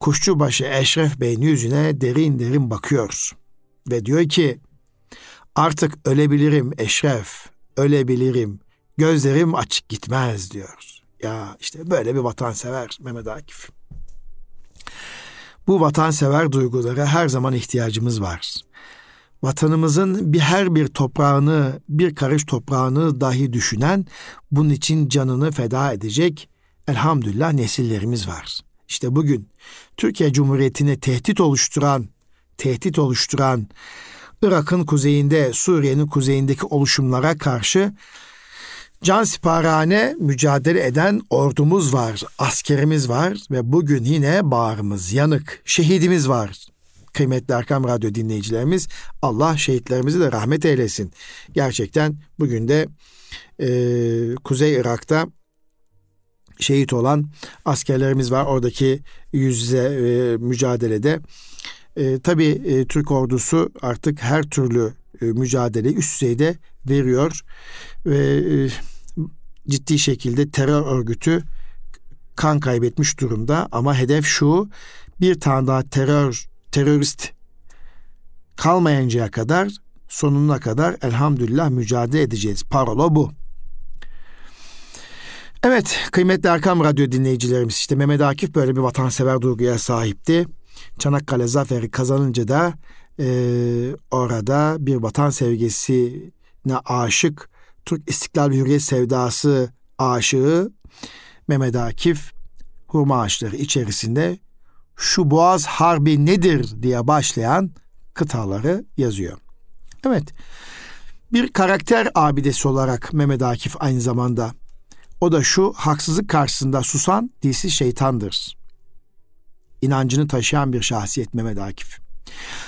Kuşçubaşı Eşref Bey'in yüzüne derin derin bakıyor ve diyor ki artık ölebilirim Eşref, ölebilirim, gözlerim açık gitmez diyor. Ya işte böyle bir vatansever Mehmet Akif. Bu vatansever duygulara her zaman ihtiyacımız var. Vatanımızın bir her bir toprağını, bir karış toprağını dahi düşünen, bunun için canını feda edecek elhamdülillah nesillerimiz var. İşte bugün Türkiye Cumhuriyeti'ne tehdit oluşturan, tehdit oluşturan Irak'ın kuzeyinde, Suriye'nin kuzeyindeki oluşumlara karşı can siparhane mücadele eden ordumuz var, askerimiz var ve bugün yine bağrımız yanık, şehidimiz var. Kıymetli Erkam Radyo dinleyicilerimiz Allah şehitlerimizi de rahmet eylesin. Gerçekten bugün de e, Kuzey Irak'ta şehit olan askerlerimiz var. Oradaki yüz yüze e, mücadelede. E, tabii e, Türk ordusu artık her türlü e, mücadeleyi üst düzeyde veriyor ve e, ciddi şekilde terör örgütü kan kaybetmiş durumda ama hedef şu bir tane daha terör terörist kalmayıncaya kadar sonuna kadar elhamdülillah mücadele edeceğiz. Parola bu. Evet kıymetli Erkam Radyo dinleyicilerimiz işte Mehmet Akif böyle bir vatansever duyguya sahipti. Çanakkale zaferi kazanınca da e, orada bir vatan sevgisine aşık Türk İstiklal Hürriyet Sevdası aşığı Mehmet Akif hurma ağaçları içerisinde şu boğaz harbi nedir diye başlayan kıtaları yazıyor. Evet bir karakter abidesi olarak Mehmet Akif aynı zamanda o da şu haksızlık karşısında susan dilsiz şeytandır. İnancını taşıyan bir şahsiyet Mehmet Akif.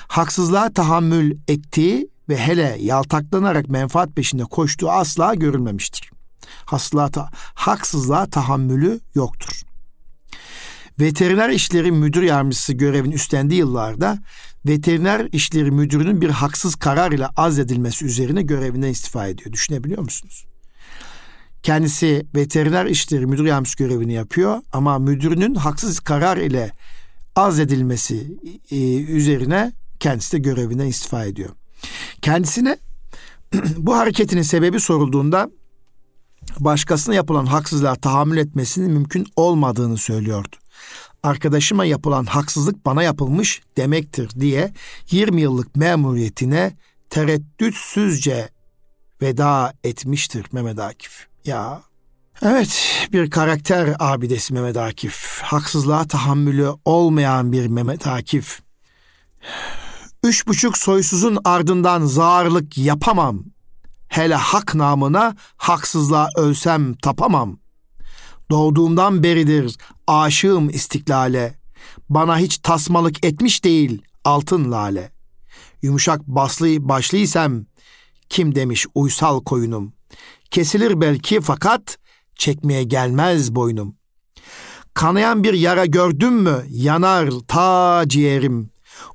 Haksızlığa tahammül ettiği ve hele yaltaklanarak menfaat peşinde koştuğu asla görülmemiştir. Haksızlığa, ta, haksızlığa tahammülü yoktur. Veteriner işleri müdür yardımcısı görevini üstlendiği yıllarda veteriner işleri müdürünün bir haksız karar ile azledilmesi üzerine görevinden istifa ediyor. Düşünebiliyor musunuz? Kendisi veteriner işleri müdür yardımcısı görevini yapıyor ama müdürünün haksız karar ile azledilmesi e, üzerine kendisi de görevinden istifa ediyor. Kendisine bu hareketinin sebebi sorulduğunda başkasına yapılan haksızlığa tahammül etmesinin mümkün olmadığını söylüyordu. Arkadaşıma yapılan haksızlık bana yapılmış demektir diye 20 yıllık memuriyetine tereddütsüzce veda etmiştir Mehmet Akif. Ya Evet bir karakter abidesi Mehmet Akif. Haksızlığa tahammülü olmayan bir Mehmet Akif. Üç buçuk soysuzun ardından zağırlık yapamam. Hele hak namına haksızlığa ölsem tapamam. Doğduğumdan beridir aşığım istiklale. Bana hiç tasmalık etmiş değil altın lale. Yumuşak baslı başlıysam kim demiş uysal koyunum. Kesilir belki fakat çekmeye gelmez boynum. Kanayan bir yara gördüm mü yanar ta ciğerim.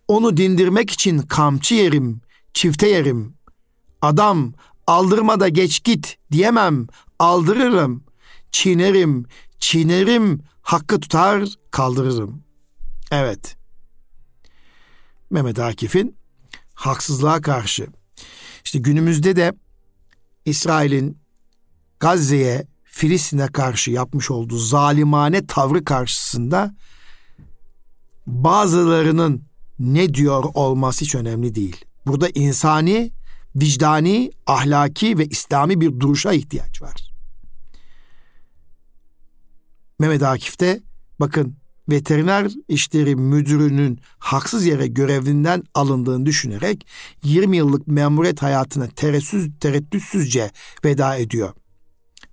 Onu dindirmek için kamçı yerim, çifte yerim. Adam aldırma da geç git diyemem, aldırırım. Çiğnerim, çiğnerim, hakkı tutar, kaldırırım. Evet. Mehmet Akif'in haksızlığa karşı. İşte günümüzde de İsrail'in Gazze'ye, Filistin'e karşı yapmış olduğu zalimane tavrı karşısında bazılarının ne diyor olması hiç önemli değil. Burada insani, vicdani, ahlaki ve İslami bir duruşa ihtiyaç var. Mehmet Akif'te bakın veteriner işleri müdürünün haksız yere görevinden alındığını düşünerek 20 yıllık memuriyet hayatına tereddütsüz, tereddütsüzce veda ediyor.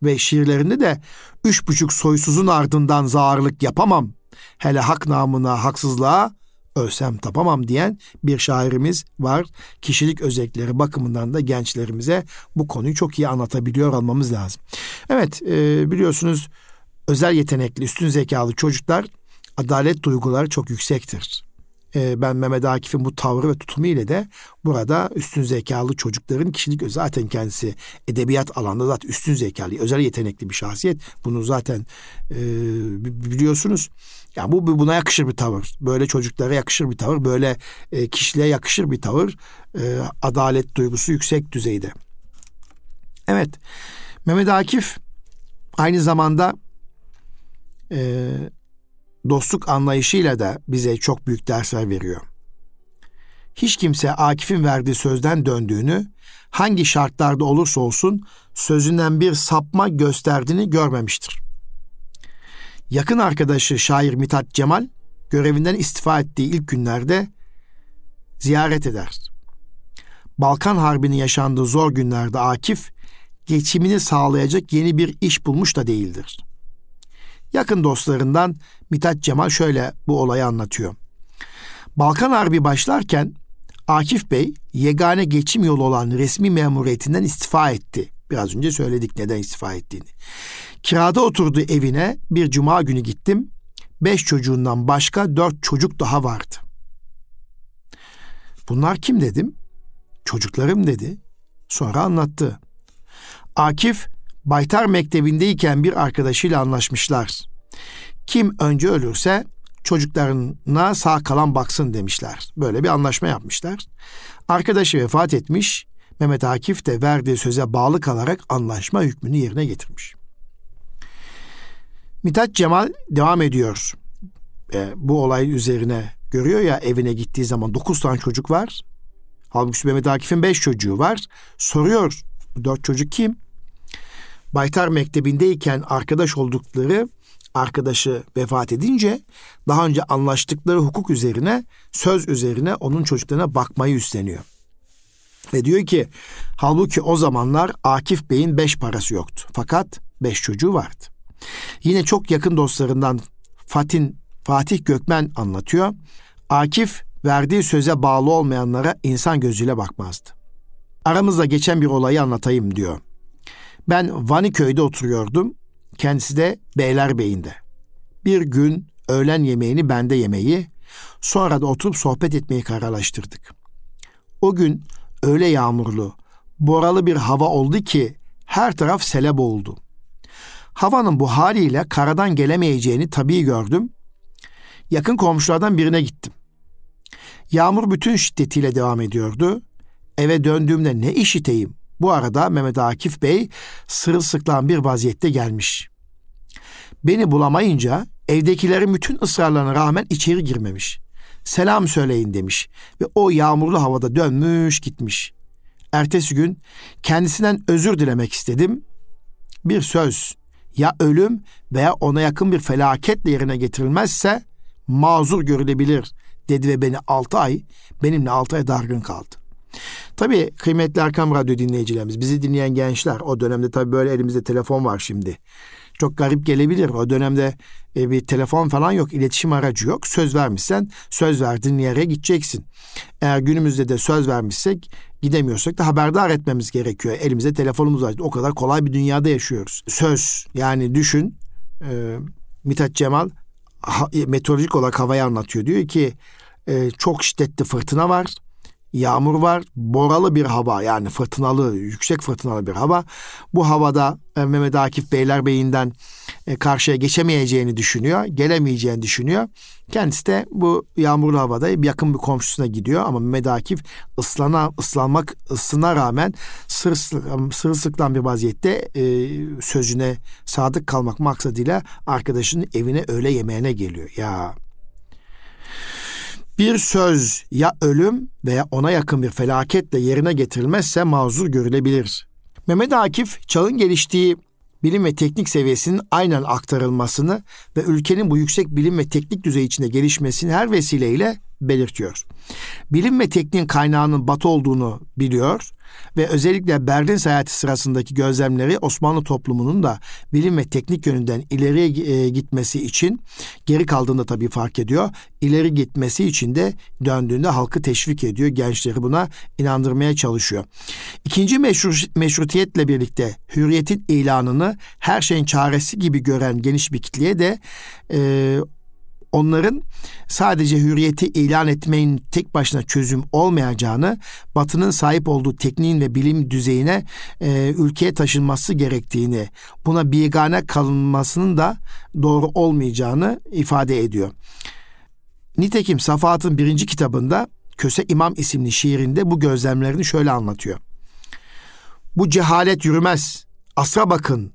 Ve şiirlerinde de üç buçuk soysuzun ardından zağırlık yapamam. Hele hak namına haksızlığa ölsem tapamam diyen bir şairimiz var. Kişilik özellikleri bakımından da gençlerimize bu konuyu çok iyi anlatabiliyor olmamız lazım. Evet e, biliyorsunuz özel yetenekli, üstün zekalı çocuklar adalet duyguları çok yüksektir. Ee, ben Mehmet Akif'in bu tavrı ve tutumu ile de burada üstün zekalı çocukların kişilik zaten kendisi edebiyat alanında zaten üstün zekalı, özel yetenekli bir şahsiyet. Bunu zaten e, biliyorsunuz. Yani bu buna yakışır bir tavır. Böyle çocuklara yakışır bir tavır. Böyle e, kişiliğe yakışır bir tavır. E, adalet duygusu yüksek düzeyde. Evet. Mehmet Akif aynı zamanda e, dostluk anlayışıyla da bize çok büyük dersler veriyor. Hiç kimse Akif'in verdiği sözden döndüğünü, hangi şartlarda olursa olsun sözünden bir sapma gösterdiğini görmemiştir. Yakın arkadaşı şair Mithat Cemal, görevinden istifa ettiği ilk günlerde ziyaret eder. Balkan Harbi'nin yaşandığı zor günlerde Akif, geçimini sağlayacak yeni bir iş bulmuş da değildir.'' Yakın dostlarından Mithat Cemal şöyle bu olayı anlatıyor. Balkan Harbi başlarken Akif Bey yegane geçim yolu olan resmi memuriyetinden istifa etti. Biraz önce söyledik neden istifa ettiğini. Kirada oturduğu evine bir cuma günü gittim. Beş çocuğundan başka dört çocuk daha vardı. Bunlar kim dedim? Çocuklarım dedi. Sonra anlattı. Akif Baytar Mektebi'ndeyken bir arkadaşıyla anlaşmışlar. Kim önce ölürse çocuklarına sağ kalan baksın demişler. Böyle bir anlaşma yapmışlar. Arkadaşı vefat etmiş. Mehmet Akif de verdiği söze bağlı kalarak anlaşma hükmünü yerine getirmiş. Mithat Cemal devam ediyor. E, bu olay üzerine görüyor ya evine gittiği zaman dokuz tane çocuk var. Halbuki Mehmet Akif'in beş çocuğu var. Soruyor dört çocuk kim? Baytar Mektebi'ndeyken arkadaş oldukları arkadaşı vefat edince daha önce anlaştıkları hukuk üzerine söz üzerine onun çocuklarına bakmayı üstleniyor. Ve diyor ki halbuki o zamanlar Akif Bey'in beş parası yoktu. Fakat beş çocuğu vardı. Yine çok yakın dostlarından Fatin, Fatih Gökmen anlatıyor. Akif verdiği söze bağlı olmayanlara insan gözüyle bakmazdı. Aramızda geçen bir olayı anlatayım diyor. Ben Vaniköy'de oturuyordum. Kendisi de Beylerbeyi'nde. Bir gün öğlen yemeğini bende yemeyi, sonra da oturup sohbet etmeyi kararlaştırdık. O gün öyle yağmurlu, boralı bir hava oldu ki her taraf sele boğuldu. Havanın bu haliyle karadan gelemeyeceğini tabii gördüm. Yakın komşulardan birine gittim. Yağmur bütün şiddetiyle devam ediyordu. Eve döndüğümde ne işiteyim? Bu arada Mehmet Akif Bey sırılsıklan bir vaziyette gelmiş. Beni bulamayınca evdekilerin bütün ısrarlarına rağmen içeri girmemiş. Selam söyleyin demiş ve o yağmurlu havada dönmüş gitmiş. Ertesi gün kendisinden özür dilemek istedim. Bir söz ya ölüm veya ona yakın bir felaketle yerine getirilmezse mazur görülebilir dedi ve beni altı ay benimle altı ay dargın kaldı. Tabii kıymetli Erkam Radyo dinleyicilerimiz, bizi dinleyen gençler, o dönemde tabii böyle elimizde telefon var şimdi. Çok garip gelebilir. O dönemde e, bir telefon falan yok, iletişim aracı yok. Söz vermişsen söz verdiğin yere gideceksin. Eğer günümüzde de söz vermişsek gidemiyorsak da haberdar etmemiz gerekiyor. Elimizde telefonumuz var. O kadar kolay bir dünyada yaşıyoruz. Söz yani düşün e, Mithat Cemal ha, meteorolojik olarak havayı anlatıyor. Diyor ki e, çok şiddetli fırtına var yağmur var, boralı bir hava yani fırtınalı, yüksek fırtınalı bir hava. Bu havada e, Mehmet Akif Beylerbeyi'nden e, karşıya geçemeyeceğini düşünüyor, gelemeyeceğini düşünüyor. Kendisi de bu yağmurlu havada yakın bir komşusuna gidiyor ama Mehmet Akif ıslana, ıslanmak ısına rağmen sırılsıklam bir vaziyette e, sözüne sadık kalmak maksadıyla arkadaşının evine öğle yemeğine geliyor. Ya bir söz ya ölüm veya ona yakın bir felaketle yerine getirilmezse mazur görülebilir. Mehmet Akif çağın geliştiği bilim ve teknik seviyesinin aynen aktarılmasını ve ülkenin bu yüksek bilim ve teknik düzey içinde gelişmesini her vesileyle belirtiyor. Bilim ve tekniğin kaynağının Batı olduğunu biliyor ve özellikle Berlin seyahati sırasındaki gözlemleri Osmanlı toplumunun da bilim ve teknik yönünden ileriye e, gitmesi için geri kaldığını tabii fark ediyor. İleri gitmesi için de döndüğünde halkı teşvik ediyor. Gençleri buna inandırmaya çalışıyor. İkinci meşru, meşrutiyetle birlikte hürriyetin ilanını her şeyin çaresi gibi gören geniş bir kitleye de e, onların sadece hürriyeti ilan etmeyin tek başına çözüm olmayacağını, Batı'nın sahip olduğu tekniğin ve bilim düzeyine e, ülkeye taşınması gerektiğini, buna bigane kalınmasının da doğru olmayacağını ifade ediyor. Nitekim Safahat'ın birinci kitabında Köse İmam isimli şiirinde bu gözlemlerini şöyle anlatıyor. Bu cehalet yürümez. Asra bakın.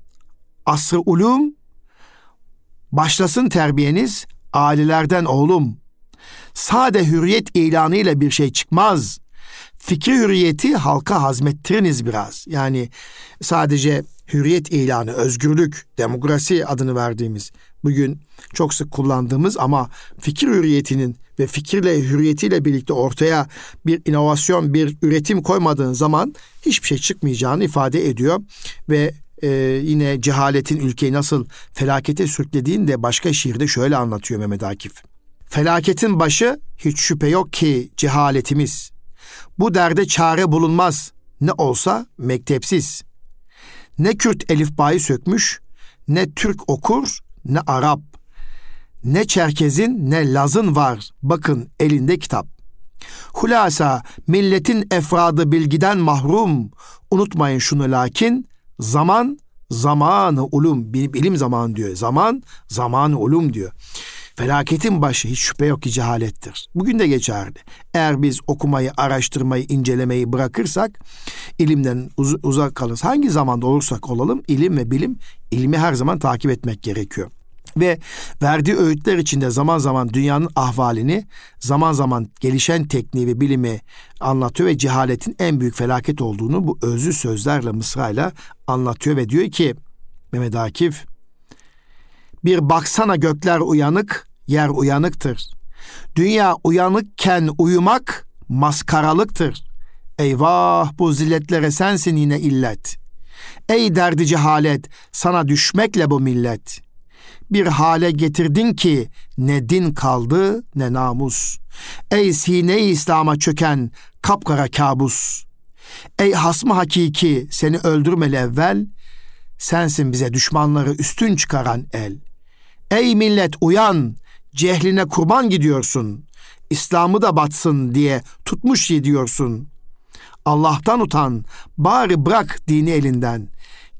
Asrı ulum başlasın terbiyeniz ailelerden oğlum. Sade hürriyet ilanıyla bir şey çıkmaz. Fikri hürriyeti halka hazmettiriniz biraz. Yani sadece hürriyet ilanı, özgürlük, demokrasi adını verdiğimiz bugün çok sık kullandığımız ama fikir hürriyetinin ve fikirle hürriyetiyle birlikte ortaya bir inovasyon, bir üretim koymadığın zaman hiçbir şey çıkmayacağını ifade ediyor ve e, yine cehaletin ülkeyi nasıl felakete sürüklediğini de başka şiirde şöyle anlatıyor Mehmet Akif. Felaketin başı hiç şüphe yok ki cehaletimiz. Bu derde çare bulunmaz. Ne olsa mektepsiz. Ne Kürt elifbayı sökmüş, ne Türk okur, ne Arap. Ne Çerkez'in ne Laz'ın var. Bakın elinde kitap. Hulasa milletin efradı bilgiden mahrum. Unutmayın şunu lakin Zaman zamanı ulum bilim zaman diyor. Zaman zamanı ulum diyor. Felaketin başı hiç şüphe yok ki cehalettir. Bugün de geçerli. Eğer biz okumayı, araştırmayı, incelemeyi bırakırsak, ilimden uz- uzak kalırız. Hangi zamanda olursak olalım, ilim ve bilim, ilmi her zaman takip etmek gerekiyor. Ve verdiği öğütler içinde zaman zaman dünyanın ahvalini, zaman zaman gelişen tekniği ve bilimi anlatıyor ve cehaletin en büyük felaket olduğunu bu özlü sözlerle, mısrayla anlatıyor ve diyor ki Mehmet Akif, bir baksana gökler uyanık, yer uyanıktır. Dünya uyanıkken uyumak maskaralıktır. Eyvah bu zilletlere sensin yine illet. Ey derdi cehalet, sana düşmekle bu millet.'' Bir hale getirdin ki ne din kaldı ne namus. Ey sine İslam'a çöken kapkara kabus. Ey hasmı hakiki seni öldürmeli evvel. Sensin bize düşmanları üstün çıkaran el. Ey millet uyan, cehline kurban gidiyorsun. İslam'ı da batsın diye tutmuş yediyorsun. Allah'tan utan, bari bırak dini elinden.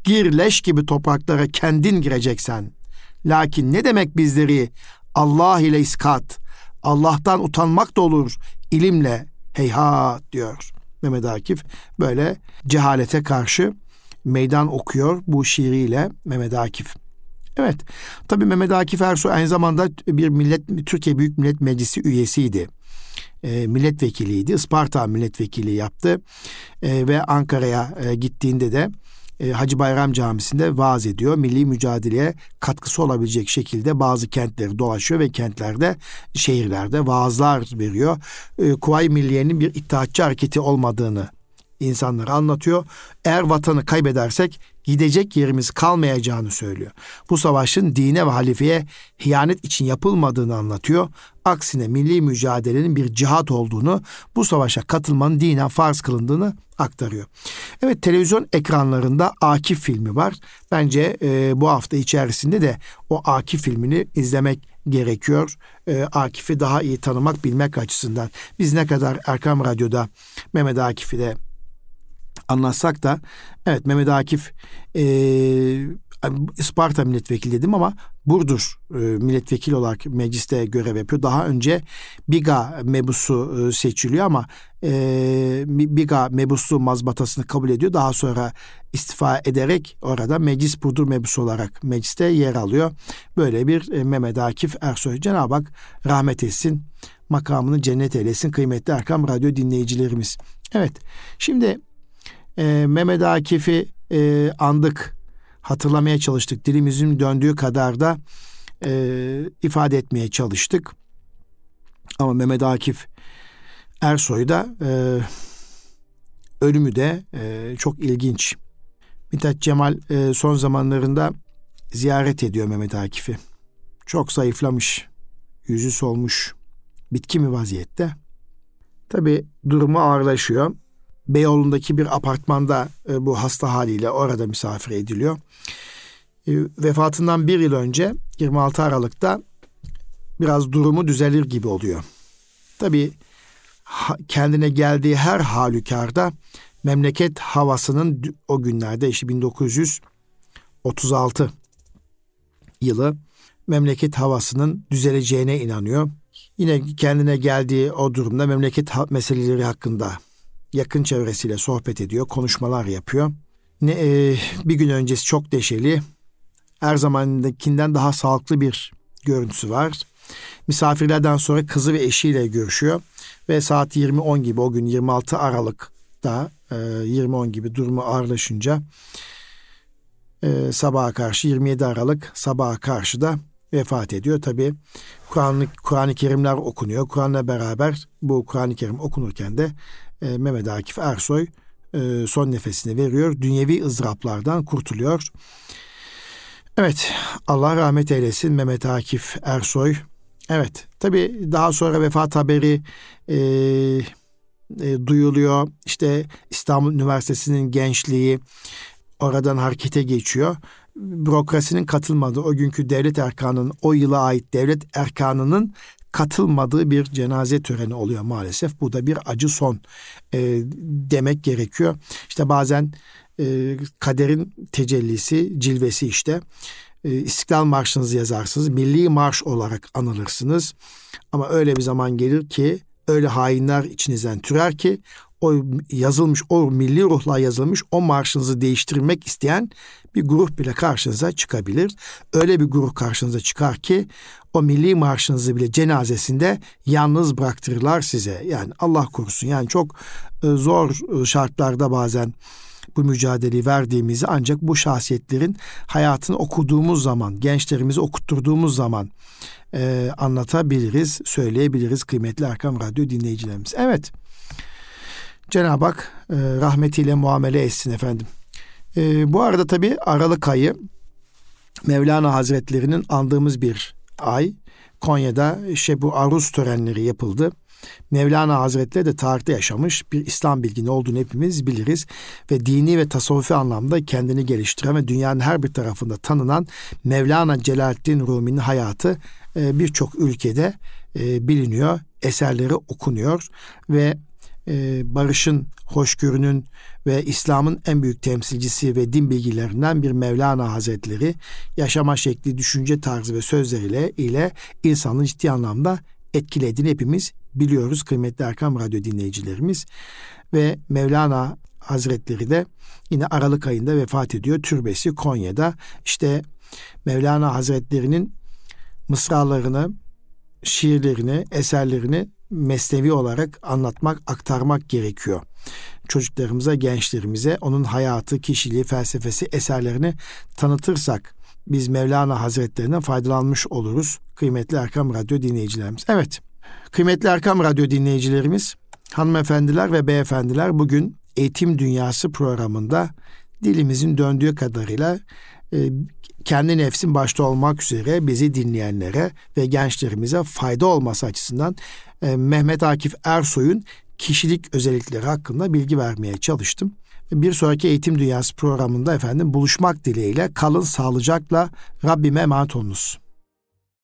Gir leş gibi topraklara kendin gireceksen. Lakin ne demek bizleri Allah ile iskat, Allah'tan utanmak da olur ilimle heyhat diyor Mehmet Akif. Böyle cehalete karşı meydan okuyor bu şiiriyle Mehmet Akif. Evet, tabi Mehmet Akif Ersoy aynı zamanda bir millet Türkiye Büyük Millet Meclisi üyesiydi. E, milletvekiliydi. Isparta milletvekili yaptı. E, ve Ankara'ya e, gittiğinde de e, Hacı Bayram Camisi'nde vaaz ediyor. Milli mücadeleye katkısı olabilecek şekilde bazı kentleri dolaşıyor ve kentlerde, şehirlerde vaazlar veriyor. E, Milliye'nin bir itaatçı hareketi olmadığını insanlara anlatıyor. Eğer vatanı kaybedersek gidecek yerimiz kalmayacağını söylüyor. Bu savaşın dine ve halifeye hiyanet için yapılmadığını anlatıyor. Aksine milli mücadelenin bir cihat olduğunu, bu savaşa katılmanın dinen farz kılındığını aktarıyor. Evet televizyon ekranlarında Akif filmi var. Bence e, bu hafta içerisinde de o Akif filmini izlemek gerekiyor. E, Akif'i daha iyi tanımak, bilmek açısından. Biz ne kadar Erkam Radyo'da Mehmet Akif'i de anlatsak da evet Mehmet Akif e, Isparta milletvekili dedim ama Burdur e, milletvekili olarak mecliste görev yapıyor. Daha önce Biga mebusu seçiliyor ama e, Biga mebusu mazbatasını kabul ediyor. Daha sonra istifa ederek orada meclis Burdur mebusu olarak mecliste yer alıyor. Böyle bir Mehmet Akif Ersoy. Cenab-ı Hak rahmet etsin. Makamını cennet eylesin kıymetli Erkam Radyo dinleyicilerimiz. Evet şimdi e, Mehmet Akif'i e, andık hatırlamaya çalıştık. Dilimizin döndüğü kadar da e, ifade etmeye çalıştık. Ama Mehmet Akif Ersoy da e, ölümü de e, çok ilginç. Mithat Cemal e, son zamanlarında ziyaret ediyor Mehmet Akif'i. Çok zayıflamış, yüzü solmuş, bitki mi vaziyette. Tabi durumu ağırlaşıyor. Beyoğlu'ndaki bir apartmanda e, bu hasta haliyle orada misafir ediliyor. E, vefatından bir yıl önce 26 Aralık'ta biraz durumu düzelir gibi oluyor. Tabi kendine geldiği her halükarda memleket havasının o günlerde işte 1936 yılı memleket havasının düzeleceğine inanıyor. Yine kendine geldiği o durumda memleket meseleleri hakkında yakın çevresiyle sohbet ediyor, konuşmalar yapıyor. Ne e, bir gün öncesi çok deşeli, her zamandakinden daha sağlıklı bir görüntüsü var. Misafirlerden sonra kızı ve eşiyle görüşüyor ve saat 20.10 gibi o gün 26 Aralık'ta e, 20.10 gibi durumu ağırlaşınca e, sabaha karşı 27 Aralık sabaha karşı da vefat ediyor. Tabi Kur'an-ı Kur Kerimler okunuyor. Kur'an'la beraber bu Kur'an-ı Kerim okunurken de e, Mehmet Akif Ersoy e, son nefesini veriyor. Dünyevi ızdıraplardan kurtuluyor. Evet Allah rahmet eylesin Mehmet Akif Ersoy. Evet tabi daha sonra vefat haberi e, e, duyuluyor. İşte İstanbul Üniversitesi'nin gençliği oradan harekete geçiyor. Bürokrasinin katılmadığı o günkü devlet erkanının o yıla ait devlet erkanının katılmadığı bir cenaze töreni oluyor maalesef. Bu da bir acı son e, demek gerekiyor. İşte bazen e, kaderin tecellisi, cilvesi işte. E, İstiklal Marşı'nızı yazarsınız. Milli marş olarak anılırsınız. Ama öyle bir zaman gelir ki öyle hainler içinizden türer ki o yazılmış, o milli ruhla yazılmış o marşınızı değiştirmek isteyen bir grup bile karşınıza çıkabilir. Öyle bir grup karşınıza çıkar ki o milli marşınızı bile cenazesinde yalnız bıraktırırlar size. Yani Allah korusun yani çok e, zor e, şartlarda bazen bu mücadeleyi verdiğimizi ancak bu şahsiyetlerin hayatını okuduğumuz zaman, gençlerimizi okutturduğumuz zaman e, anlatabiliriz, söyleyebiliriz kıymetli Erkam Radyo dinleyicilerimiz. Evet, Cenab-ı Hak e, rahmetiyle muamele etsin efendim. E, bu arada tabi Aralık ayı Mevlana Hazretlerinin andığımız bir ay. Konya'da işte bu aruz törenleri yapıldı. Mevlana Hazretleri de tarihte yaşamış bir İslam bilgini olduğunu hepimiz biliriz. Ve dini ve tasavvufi anlamda kendini geliştiren ve dünyanın her bir tarafında tanınan Mevlana Celaleddin Rumi'nin hayatı e, birçok ülkede e, biliniyor. Eserleri okunuyor ve e, barışın, hoşgörünün ve İslam'ın en büyük temsilcisi ve din bilgilerinden bir Mevlana Hazretleri yaşama şekli, düşünce tarzı ve sözleriyle ile insanın ciddi anlamda etkilediğini hepimiz biliyoruz kıymetli Erkam Radyo dinleyicilerimiz. Ve Mevlana Hazretleri de yine Aralık ayında vefat ediyor. Türbesi Konya'da. İşte Mevlana Hazretleri'nin mısralarını, şiirlerini, eserlerini mesnevi olarak anlatmak, aktarmak gerekiyor. Çocuklarımıza, gençlerimize onun hayatı, kişiliği, felsefesi, eserlerini tanıtırsak biz Mevlana Hazretlerinden faydalanmış oluruz kıymetli Erkam Radyo dinleyicilerimiz. Evet, kıymetli Erkam Radyo dinleyicilerimiz, hanımefendiler ve beyefendiler bugün Eğitim Dünyası programında dilimizin döndüğü kadarıyla e, kendi nefsin başta olmak üzere bizi dinleyenlere ve gençlerimize fayda olması açısından e, Mehmet Akif Ersoy'un kişilik özellikleri hakkında bilgi vermeye çalıştım. Bir sonraki Eğitim Dünyası programında efendim buluşmak dileğiyle kalın sağlıcakla Rabbime emanet olunuz.